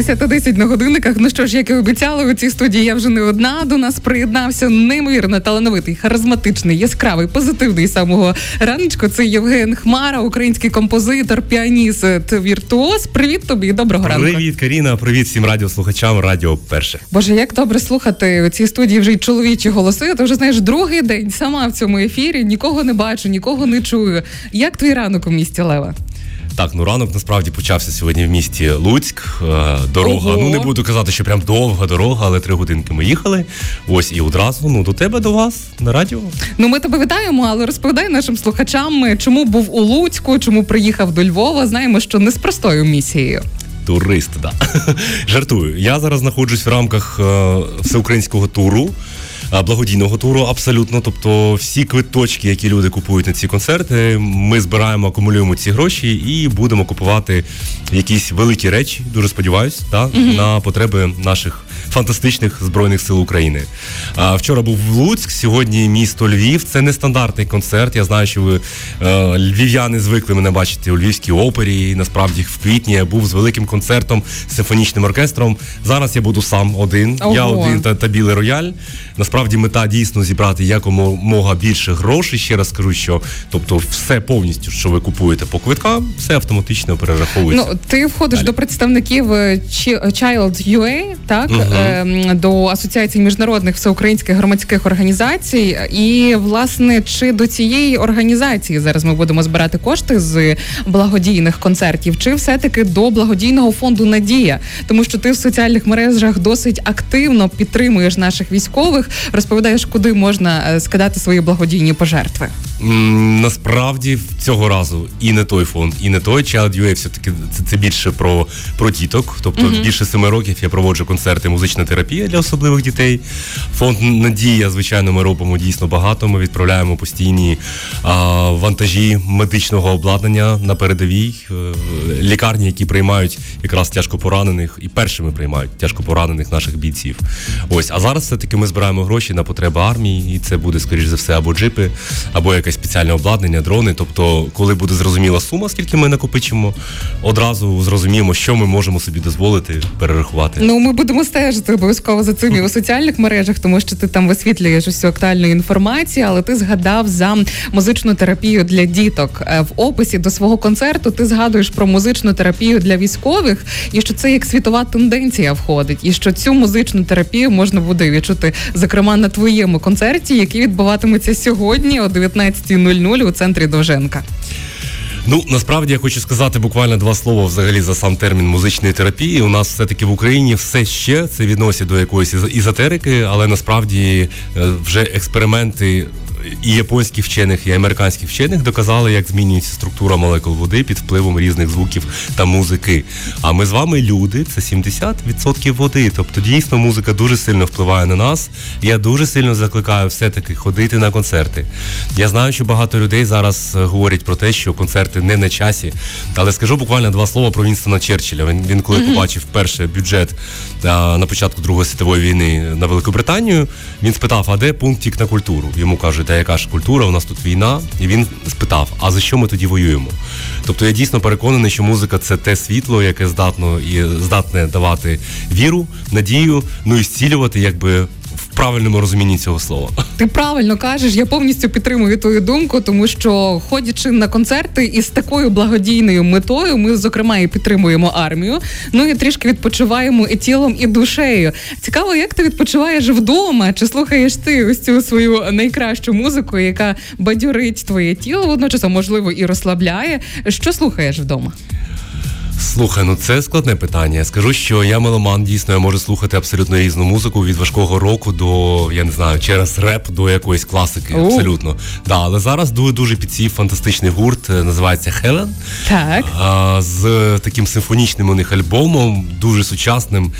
10.10 на годинниках. Ну що ж, як і обіцяли, у цій студії я вже не одна. До нас приєднався неймовірно талановитий, харизматичний, яскравий, позитивний самого раночку. Це Євген Хмара, український композитор, піаніст, віртуоз. Привіт тобі, доброго ранку. Привіт, Каріна. Привіт всім радіослухачам. Радіо перше. Боже, як добре слухати у цій студії вже й чоловічі голоси. Ти вже знаєш другий день сама в цьому ефірі. Нікого не бачу, нікого не чую. Як твій ранок у місті Лева? Так, ну ранок насправді почався сьогодні в місті Луцьк. Е, дорога. Ого. Ну не буду казати, що прям довга дорога, але три годинки ми їхали. Ось і одразу ну до тебе до вас на радіо. Ну ми тебе вітаємо, але розповідай нашим слухачам, чому був у Луцьку, чому приїхав до Львова. Знаємо, що не з простою місією. Турист, да жартую. Я зараз знаходжусь в рамках е, всеукраїнського туру благодійного туру. Абсолютно, тобто всі квиточки, які люди купують на ці концерти, ми збираємо, акумулюємо ці гроші і будемо купувати якісь великі речі. Дуже сподіваюся, та mm-hmm. на потреби наших фантастичних збройних сил України. А вчора був в Луцьк, сьогодні місто Львів. Це не стандартний концерт. Я знаю, що ви е, львів'яни звикли мене бачити у Львівській опері. І насправді в квітні я був з великим концертом з симфонічним оркестром. Зараз я буду сам один. Ого. Я один та, та білий рояль. Насправді мета дійсно зібрати якомога більше грошей. Ще раз скажу, що тобто, все повністю, що ви купуєте по квиткам, все автоматично перераховується. Ну ти входиш Далі. до представників е, Child UA, так угу. Ем, до асоціації міжнародних всеукраїнських громадських організацій. І власне чи до цієї організації зараз ми будемо збирати кошти з благодійних концертів, чи все-таки до благодійного фонду Надія, тому що ти в соціальних мережах досить активно підтримуєш наших військових, розповідаєш, куди можна е, скидати свої благодійні пожертви. Насправді цього разу і не той фонд, і не той Child.ua все таки це, це більше про про діток. Тобто uh-huh. більше семи років я проводжу концерти музична терапія для особливих дітей. Фонд Надія, звичайно, ми робимо дійсно багато. Ми відправляємо постійні а, вантажі медичного обладнання на передовій е, лікарні, які приймають якраз тяжко поранених, і першими приймають тяжко поранених наших бійців. Ось, а зараз все таки ми збираємо гроші на потреби армії, і це буде скоріш за все або джипи, або якесь спеціальне обладнання, дрони. Тобто, коли буде зрозуміла сума, скільки ми накопичимо, одразу зрозуміємо, що ми можемо собі дозволити перерахувати. Ну ми будемо стежити обов'язково за цим і у соціальних мережах, тому що ти там висвітлюєш усю актуальну інформацію, але ти згадав за музичну терапію для діток е, в описі до свого концерту. Ти згадуєш про музичну терапію для військових, і що це як світова тенденція входить, і що цю музичну терапію можна буде відчути, зокрема на твоєму концерті, який відбуватиметься сьогодні о 19.00 у центрі Довженка. Ну насправді я хочу сказати буквально два слова взагалі за сам термін музичної терапії. У нас все таки в Україні все ще це відносить до якоїсь ізотерики, але насправді е, вже експерименти і японських вчених, і американських вчених доказали, як змінюється структура молекул води під впливом різних звуків та музики. А ми з вами люди, це 70% води. Тобто, дійсно, музика дуже сильно впливає на нас. Я дуже сильно закликаю все-таки ходити на концерти. Я знаю, що багато людей зараз е, говорять про те, що концерти не на часі. Але скажу буквально два слова про Вінстона Черчилля. Він він коли mm-hmm. побачив перший бюджет а, на початку Другої світової війни на Великобританію, він спитав, а де пунктик на культуру? Йому кажуть, та яка ж культура, у нас тут війна. І він спитав: а за що ми тоді воюємо? Тобто я дійсно переконаний, що музика це те світло, яке здатно і здатне давати віру, надію, ну і зцілювати, якби правильному розумінні цього слова. Ти правильно кажеш, я повністю підтримую твою думку, тому що ходячи на концерти із такою благодійною метою, ми зокрема і підтримуємо армію. Ну і трішки відпочиваємо і тілом, і душею. Цікаво, як ти відпочиваєш вдома? Чи слухаєш ти ось цю свою найкращу музику, яка бадьорить твоє тіло водночас, а можливо і розслабляє? Що слухаєш вдома? Слухай, ну це складне питання. Я скажу, що я меломан, дійсно, я можу слухати абсолютно різну музику від важкого року до, я не знаю, через реп до якоїсь класики. У. Абсолютно. Да, Але зараз дуже дуже підсів фантастичний гурт, е, називається Хелен. Так. А, З таким симфонічним у них альбомом, дуже сучасним.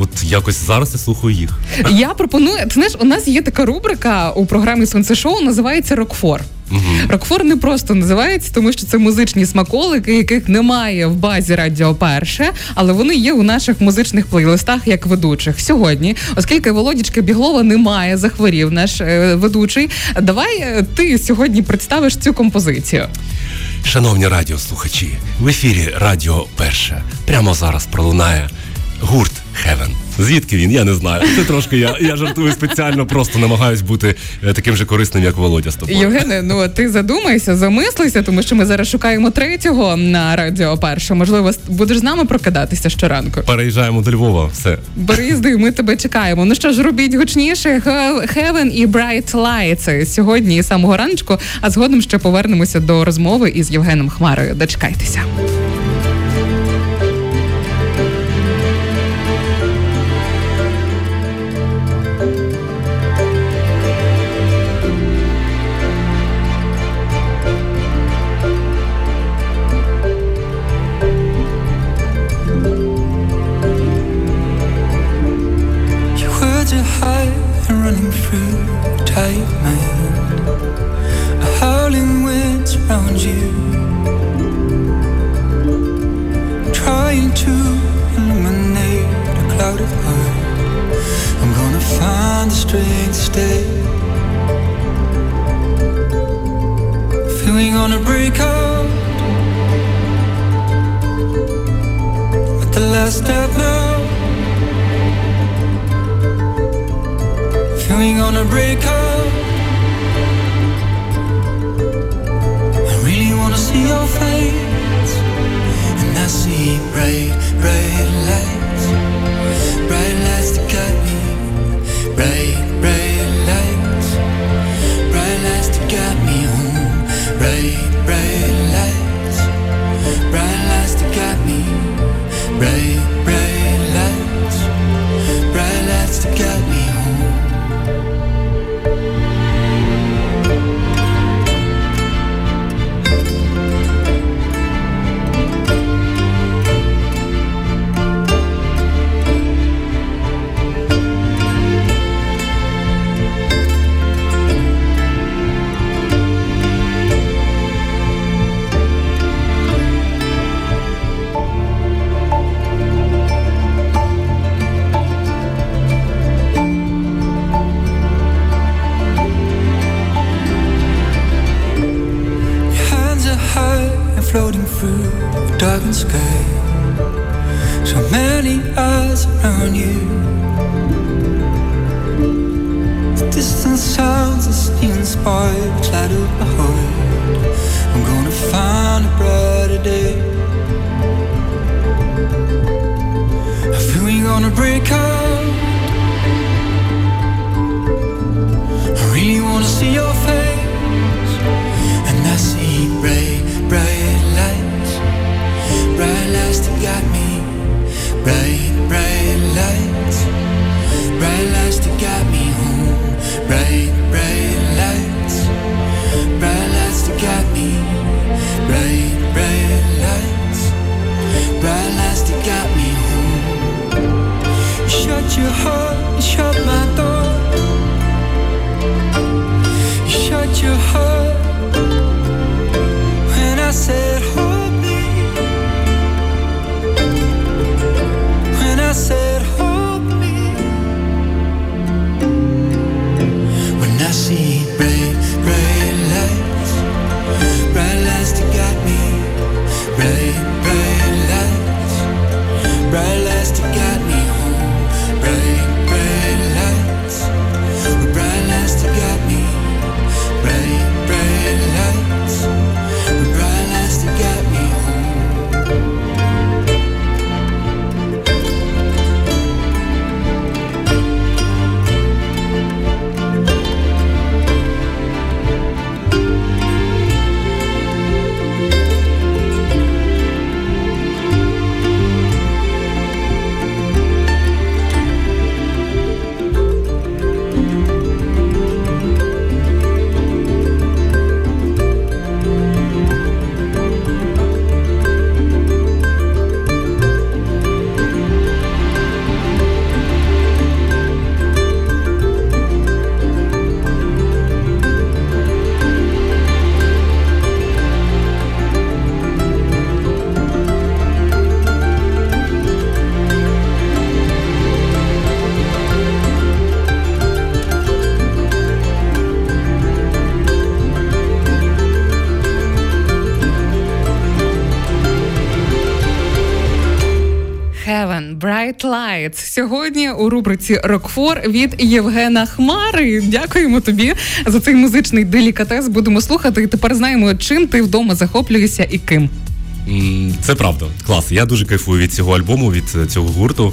От якось зараз я слухаю їх. Я пропоную, ти знаєш, у нас є така рубрика у програмі Сонце Шоу, називається Рокфор. Угу. Рокфор не просто називається, тому що це музичні смаколики, яких немає в базі Радіо Перше, але вони є у наших музичних плейлистах як ведучих сьогодні, оскільки Володічка Біглова немає, захворів наш е, ведучий. Давай е, ти сьогодні представиш цю композицію. Шановні радіослухачі, в ефірі Радіо Перше прямо зараз пролунає гурт Heaven. Звідки він? Я не знаю. Це трошки я я жартую спеціально, просто намагаюсь бути е, таким же корисним, як Володя з тобою. Євгене, ну ти задумайся, замислися, тому що ми зараз шукаємо третього на радіо перше. Можливо, будеш з нами прокидатися щоранку. Переїжджаємо до Львова. Все Борізди, ми тебе чекаємо. Ну що ж, робіть гучніше Heaven і Bright Lights сьогодні і самого раночку. А згодом ще повернемося до розмови із Євгеном Хмарою. Дочекайтеся. high and running through tight mind. A howling wind surrounds you. I'm trying to illuminate a. I'm gonna find the strength to stay. Feeling on a breakout. But the last step now. Can we gonna break up? Lights. Сьогодні у рубриці Рокфор від Євгена Хмари. Дякуємо тобі за цей музичний делікатес. Будемо слухати. І тепер знаємо, чим ти вдома захоплюєшся і ким. Це правда, клас. Я дуже кайфую від цього альбому, від е, цього гурту.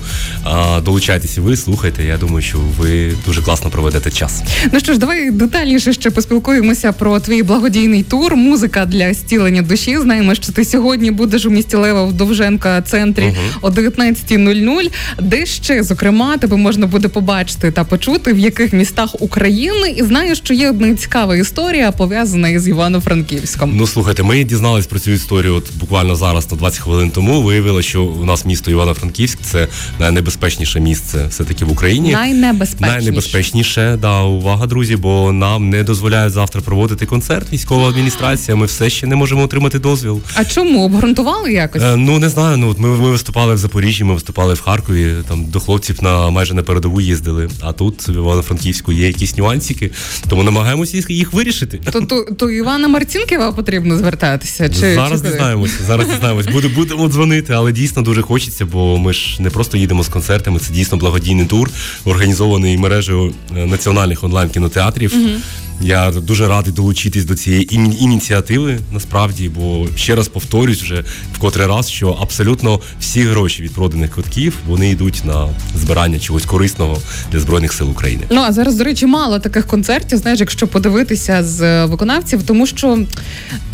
Долучайтеся, ви слухайте. Я думаю, що ви дуже класно проведете час. Ну що ж, давай детальніше ще поспілкуємося про твій благодійний тур. Музика для стілення душі. Знаємо, що ти сьогодні будеш у місті Лева в Довженка центрі угу. о 19.00, де ще зокрема тебе можна буде побачити та почути, в яких містах України. І знаю, що є одна цікава історія пов'язана із Івано-Франківськом. Ну слухайте, ми дізнались про цю історію. От буквально буквально зараз на 20 хвилин тому виявилося, що у нас місто Івано-Франківськ це найнебезпечніше місце все таки в Україні. Найнебезпечніше. Найнебезпечніше, да, увага, друзі, бо нам не дозволяють завтра проводити концерт. Військова адміністрація. Ми все ще не можемо отримати дозвіл. А чому обґрунтували якось? Е, ну не знаю. Ну от ми ми виступали в Запоріжжі, ми виступали в Харкові. Там до хлопців на майже на передову їздили. А тут в Івано-Франківську є якісь нюансики, тому намагаємося їх, їх вирішити. То то, то Івана Марцінківа потрібно звертатися? Чи зараз чи дізнаємося? Зараз дізнаємось, буде будемо дзвонити, але дійсно дуже хочеться, бо ми ж не просто їдемо з концертами. Це дійсно благодійний тур, організований мережею е, національних онлайн кінотеатрів. Угу. Я дуже радий долучитись до цієї ініціативи насправді, бо ще раз повторюсь вже в котрий раз, що абсолютно всі гроші від проданих квитків вони йдуть на збирання чогось корисного для збройних сил України. Ну а зараз, до речі, мало таких концертів. Знаєш, якщо подивитися з е, виконавців, тому що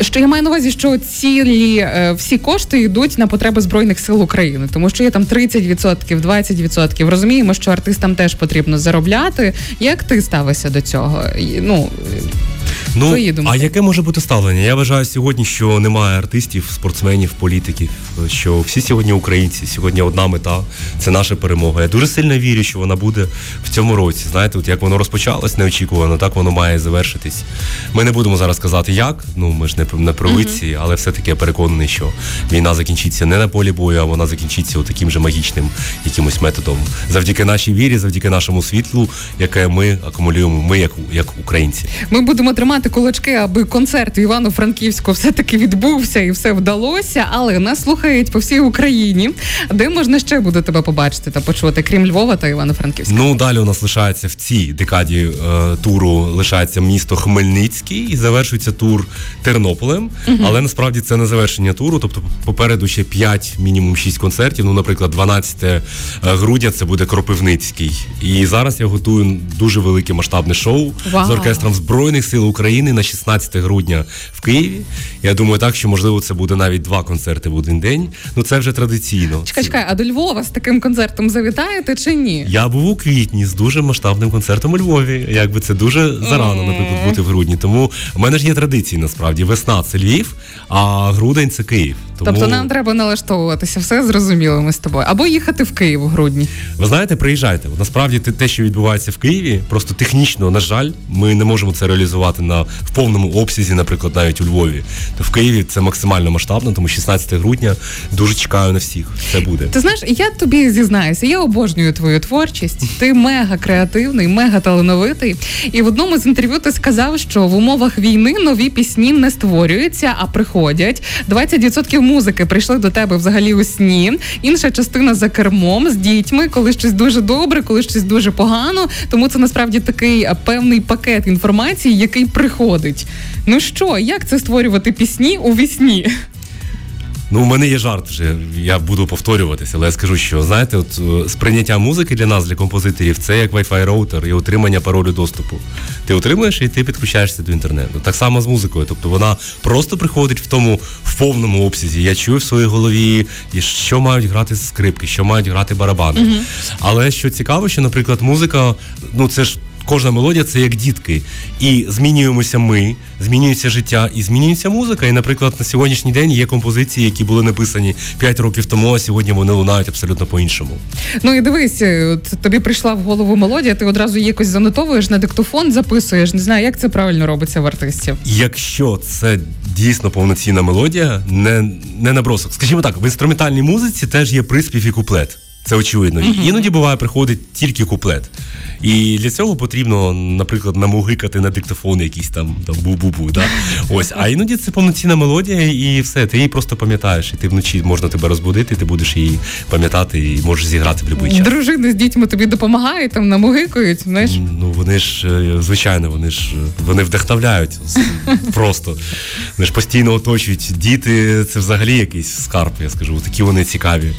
що я маю на увазі, що цілі е, всі кошти йдуть на потреби збройних сил України, тому що є там 30%, 20%. Розуміємо, що артистам теж потрібно заробляти. Як ти ставишся до цього? Ну eh, Ну а яке може бути ставлення? Я вважаю сьогодні, що немає артистів, спортсменів, політиків, що всі сьогодні українці. Сьогодні одна мета це наша перемога. Я дуже сильно вірю, що вона буде в цьому році. Знаєте, от як воно розпочалось неочікувано, так воно має завершитись. Ми не будемо зараз казати, як. Ну ми ж не на провидці, uh-huh. але все-таки я переконаний, що війна закінчиться не на полі бою, а вона закінчиться таким же магічним якимось методом. Завдяки нашій вірі, завдяки нашому світлу, яке ми акумулюємо, ми як як українці. Ми будемо тримати кулачки, аби концерт в Івано-Франківську все-таки відбувся і все вдалося, але нас слухають по всій Україні. Де можна ще буде тебе побачити та почути, крім Львова та Івано-Франківська? Ну далі у нас лишається в цій декаді е, туру лишається місто Хмельницький і завершується тур Тернополем. Угу. Але насправді це не завершення туру. Тобто, попереду ще 5, мінімум 6 концертів. Ну, наприклад, 12 е, грудня це буде Кропивницький. І зараз я готую дуже велике масштабне шоу Вау. з оркестром збройних сил України на 16 грудня в Києві. Я думаю, так що можливо це буде навіть два концерти в один день. Ну це вже традиційно. Чекай, чекай, а до Львова з таким концертом завітаєте чи ні? Я був у квітні з дуже масштабним концертом у Львові. Якби це дуже зарано, наприклад, бути в грудні. Тому в мене ж є традиції насправді. Весна це Львів, а грудень це Київ. Тому... Тобто нам треба налаштовуватися, все зрозуміло ми з тобою. Або їхати в Київ у грудні. Ви знаєте, приїжджайте. Насправді те, що відбувається в Києві, просто технічно, на жаль, ми не можемо це реалізувати на в повному обсязі, наприклад, навіть у Львові. То в Києві це максимально масштабно, тому 16 грудня дуже чекаю на всіх. Це буде. Ти знаєш, я тобі зізнаюся, я обожнюю твою творчість. Ти мега креативний, мега талановитий. І в одному з інтерв'ю ти сказав, що в умовах війни нові пісні не створюються, а приходять 20% музики прийшли до тебе взагалі у сні. Інша частина за кермом з дітьми, коли щось дуже добре, коли щось дуже погано. Тому це насправді такий певний пакет інформації, який приходить. Ну що, як це створювати пісні у вісні? Ну, у мене є жарт вже. Я буду повторюватися, але я скажу, що знаєте, от е, сприйняття музики для нас, для композиторів, це як Wi-Fi роутер і отримання паролю доступу. Ти отримуєш і ти підключаєшся до інтернету. Так само з музикою. Тобто вона просто приходить в тому в повному обсязі. Я чую в своїй голові, що мають грати скрипки, що мають грати барабани. uh Але що цікаво, що, наприклад, музика, ну це ж кожна мелодія це як дітки. І змінюємося ми, змінюється життя і змінюється музика. І, наприклад, на сьогоднішній день є композиції, які були написані 5 років тому, а сьогодні вони лунають абсолютно по-іншому. Ну і дивись, от тобі прийшла в голову мелодія, ти одразу якось занотовуєш на диктофон, записуєш. Не знаю, як це правильно робиться в артистів. Якщо це дійсно повноцінна мелодія, не не набросок. Скажімо так, в інструментальній музиці теж є приспів і куплет. Це очевидно. Uh-huh. Іноді буває, приходить тільки куплет. І для цього потрібно, наприклад, намугикати на диктофон якийсь там там бу-бу-бу. Да? Ось, а іноді це повноцінна мелодія, і все, ти її просто пам'ятаєш. І ти вночі можна тебе розбудити, ти будеш її пам'ятати і можеш зіграти в будь-який час. Дружини з дітьми тобі допомагають, там намугикують. знаєш? Ну вони ж, е, звичайно, вони ж вони вдохновляють просто. Вони ж постійно оточують. Діти це взагалі якийсь скарб, я скажу. Такі вони цікаві.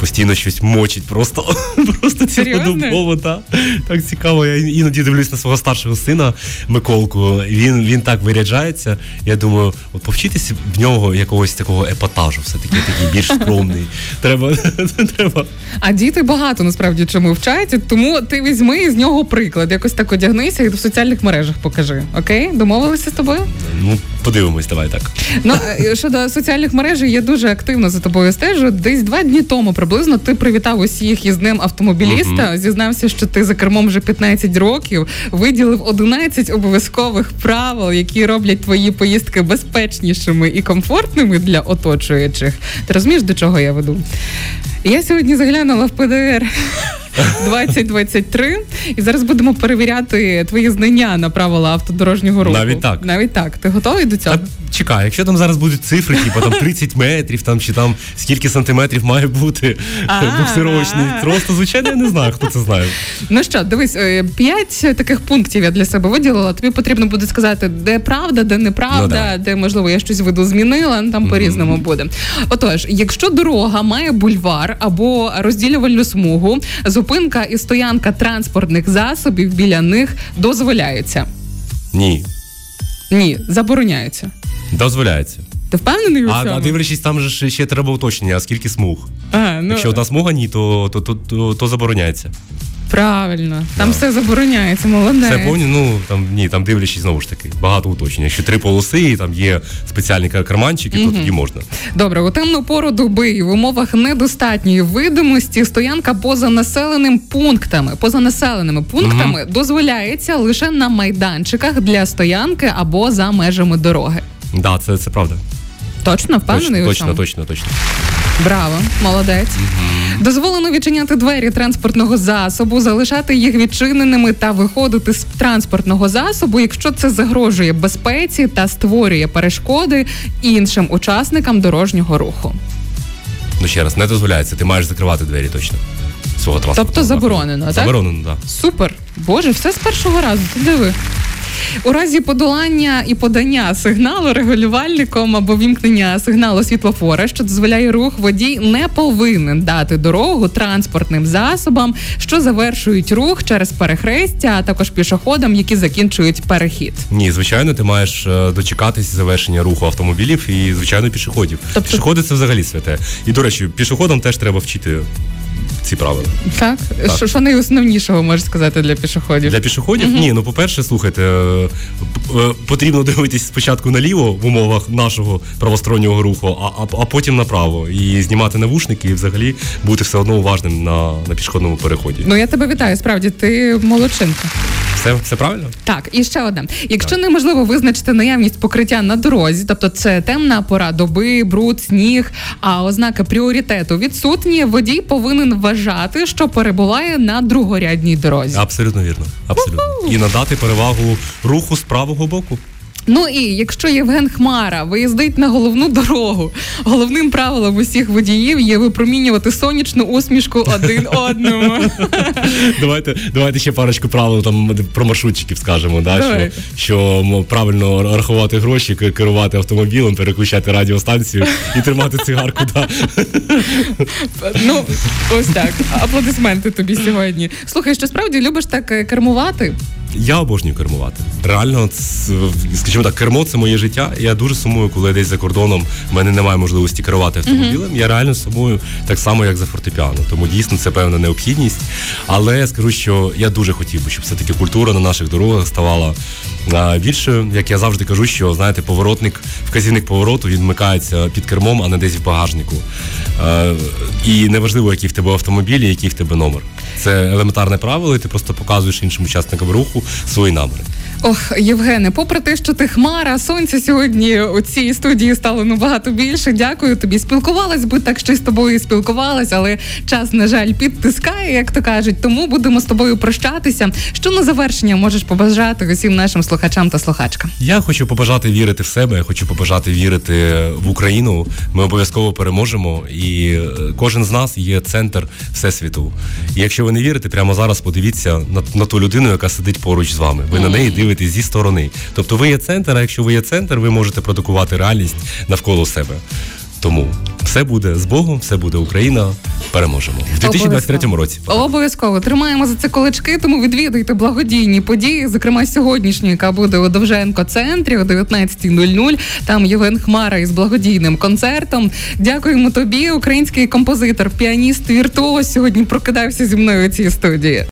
Постійно щось мочить, просто просто цілодобово. Так цікаво. Я іноді дивлюсь на свого старшого сина Миколку. Він він так виряджається. Я думаю, от повчитися в нього якогось такого епатажу, все таки такий більш скромний. Треба треба. А діти багато насправді чому вчаться, тому ти візьми з нього приклад. Якось так одягнися і в соціальних мережах покажи. Окей, домовилися з тобою? Ну подивимось, давай так. Ну е, щодо соціальних мереж, я дуже активно за тобою стежу. Десь два дні тому приблизно ти привітав усіх із днем автомобіліста. uh Зізнався, що ти за кермом вже 15 років виділив 11 обов'язкових правил, які роблять твої поїздки безпечнішими і комфортними для оточуючих. Ти розумієш, до чого я веду? Я сьогодні заглянула в ПДР. 2023. І зараз будемо перевіряти твої знання на правила автодорожнього руху. Навіть так. Навіть так. Ти готовий до цього? Та, чекай, якщо там зараз будуть цифри, типу там 30 метрів, там чи там скільки сантиметрів має бути буксировочний. Просто звичайно, я не знаю, хто це знає. Ну що, дивись, е, п'ять таких пунктів я для себе виділила. Тобі потрібно буде сказати, де правда, де неправда, ну, де можливо я щось виду змінила. Ну, там по різному буде. Отож, якщо дорога має бульвар або розділювальну смугу, зупинка і стоянка транспортних засобів біля них дозволяється? Ні. Ні, забороняється. Дозволяється. Ти впевнений у цьому? А, а дивлячись, там же ще треба уточнення, а скільки смуг. Ага, ну... Якщо одна смуга ні, то, то, то, то, то забороняється. Правильно, там все забороняється, молодець. Все повні, ну там ні, там дивлячись знову ж таки, багато уточнень. Якщо три полоси, і там є спеціальні карманчики, то тоді можна. Добре, у темну пору доби в умовах недостатньої видимості стоянка поза населеним пунктами, поза населеними пунктами угу. дозволяється лише на майданчиках для стоянки або за межами дороги. Да, це це правда. Точно впевнений? Точно, точно, точно, точно. Браво, молодець. Угу. Дозволено відчиняти двері транспортного засобу, залишати їх відчиненими та виходити з транспортного засобу, якщо це загрожує безпеці та створює перешкоди іншим учасникам дорожнього руху. Ну ще раз не дозволяється. Ти маєш закривати двері точно. Свого Тобто заборонено, так? Заборонено, так. Супер. Боже, все з першого разу. Ти диви. У разі подолання і подання сигналу регулювальником або вімкнення сигналу світлофора, що дозволяє рух, водій не повинен дати дорогу транспортним засобам, що завершують рух через перехрестя, а також пішоходам, які закінчують перехід. Ні, звичайно, ти маєш е, дочекатись завершення руху автомобілів і звичайно пішоходів. Тобто... Пішоходи це взагалі святе. І до речі, пішоходам теж треба вчити ці правила. Так, так. Що, що найосновнішого можеш сказати для пішоходів? Для пішоходів? Угу. Ні, ну по-перше, слухайте, е, е, потрібно дивитись спочатку наліво в умовах нашого правостороннього руху, а а, а потім направо. І знімати навушники, і взагалі бути все одно уважним на, на пішохідному переході. Ну я тебе вітаю, справді ти молодчинка. Все все правильно? Так, і ще одне. Якщо так. неможливо визначити наявність покриття на дорозі, тобто це темна пора доби, бруд, сніг, а ознаки пріоритету відсутні, водій повинен вважати, що перебуває на другорядній дорозі. Абсолютно вірно. Абсолютно. І надати перевагу руху з правого боку. Ну і якщо Євген Хмара виїздить на головну дорогу, головним правилом усіх водіїв є випромінювати сонячну усмішку один одному. Давайте давайте ще парочку правил там про маршрутчиків скажемо. Да, Що що правильно рахувати гроші, керувати автомобілем, переключати радіостанцію і тримати цигарку. Да. Ну ось так. Аплодисменти тобі сьогодні. Слухай, що справді любиш так е, кермувати? Я обожнюю кермувати. Реально, скажімо так, кермо це моє життя. Я дуже сумую, коли десь за кордоном в мене немає можливості керувати автомобілем. Uh-huh. Я реально сумую так само, як за фортепіано. Тому дійсно це певна необхідність. Але я скажу, що я дуже хотів би, щоб все-таки культура на наших дорогах ставала більше. Як я завжди кажу, що знаєте, поворотник, вказівник повороту він вмикається під кермом, а не десь в багажнику. І неважливо, який в тебе автомобіль, і який в тебе номер. Це елементарне правило, і ти просто показуєш іншим учасникам руху свої наміри. Ох, Євгене, попри те, що ти хмара, сонця сьогодні у цій студії стало набагато більше. Дякую тобі. Спілкувалась би так, що з тобою спілкувалась, але час, на жаль, підтискає, як то кажуть. Тому будемо з тобою прощатися. Що на завершення можеш побажати усім нашим слухачам та слухачкам? Я хочу побажати вірити в себе. Я хочу побажати вірити в Україну. Ми обов'язково переможемо, і е, кожен з нас є центр всесвіту. І якщо ви не вірите, прямо зараз подивіться на, на ту людину, яка сидить поруч з вами. Ви mm. на неї дивитесь зі сторони. Тобто, ви є центр. А якщо ви є центр, ви можете продукувати реальність навколо себе. Тому все буде з Богом, все буде Україна. Переможемо в 2023 році. Обов'язково тримаємо за це колечки, тому відвідуйте благодійні події, зокрема сьогоднішню, яка буде у Довженко центрі о 19.00. Там Євген Хмара із благодійним концертом. Дякуємо тобі, український композитор, піаніст, віртуоз сьогодні прокидався зі мною у цій студії.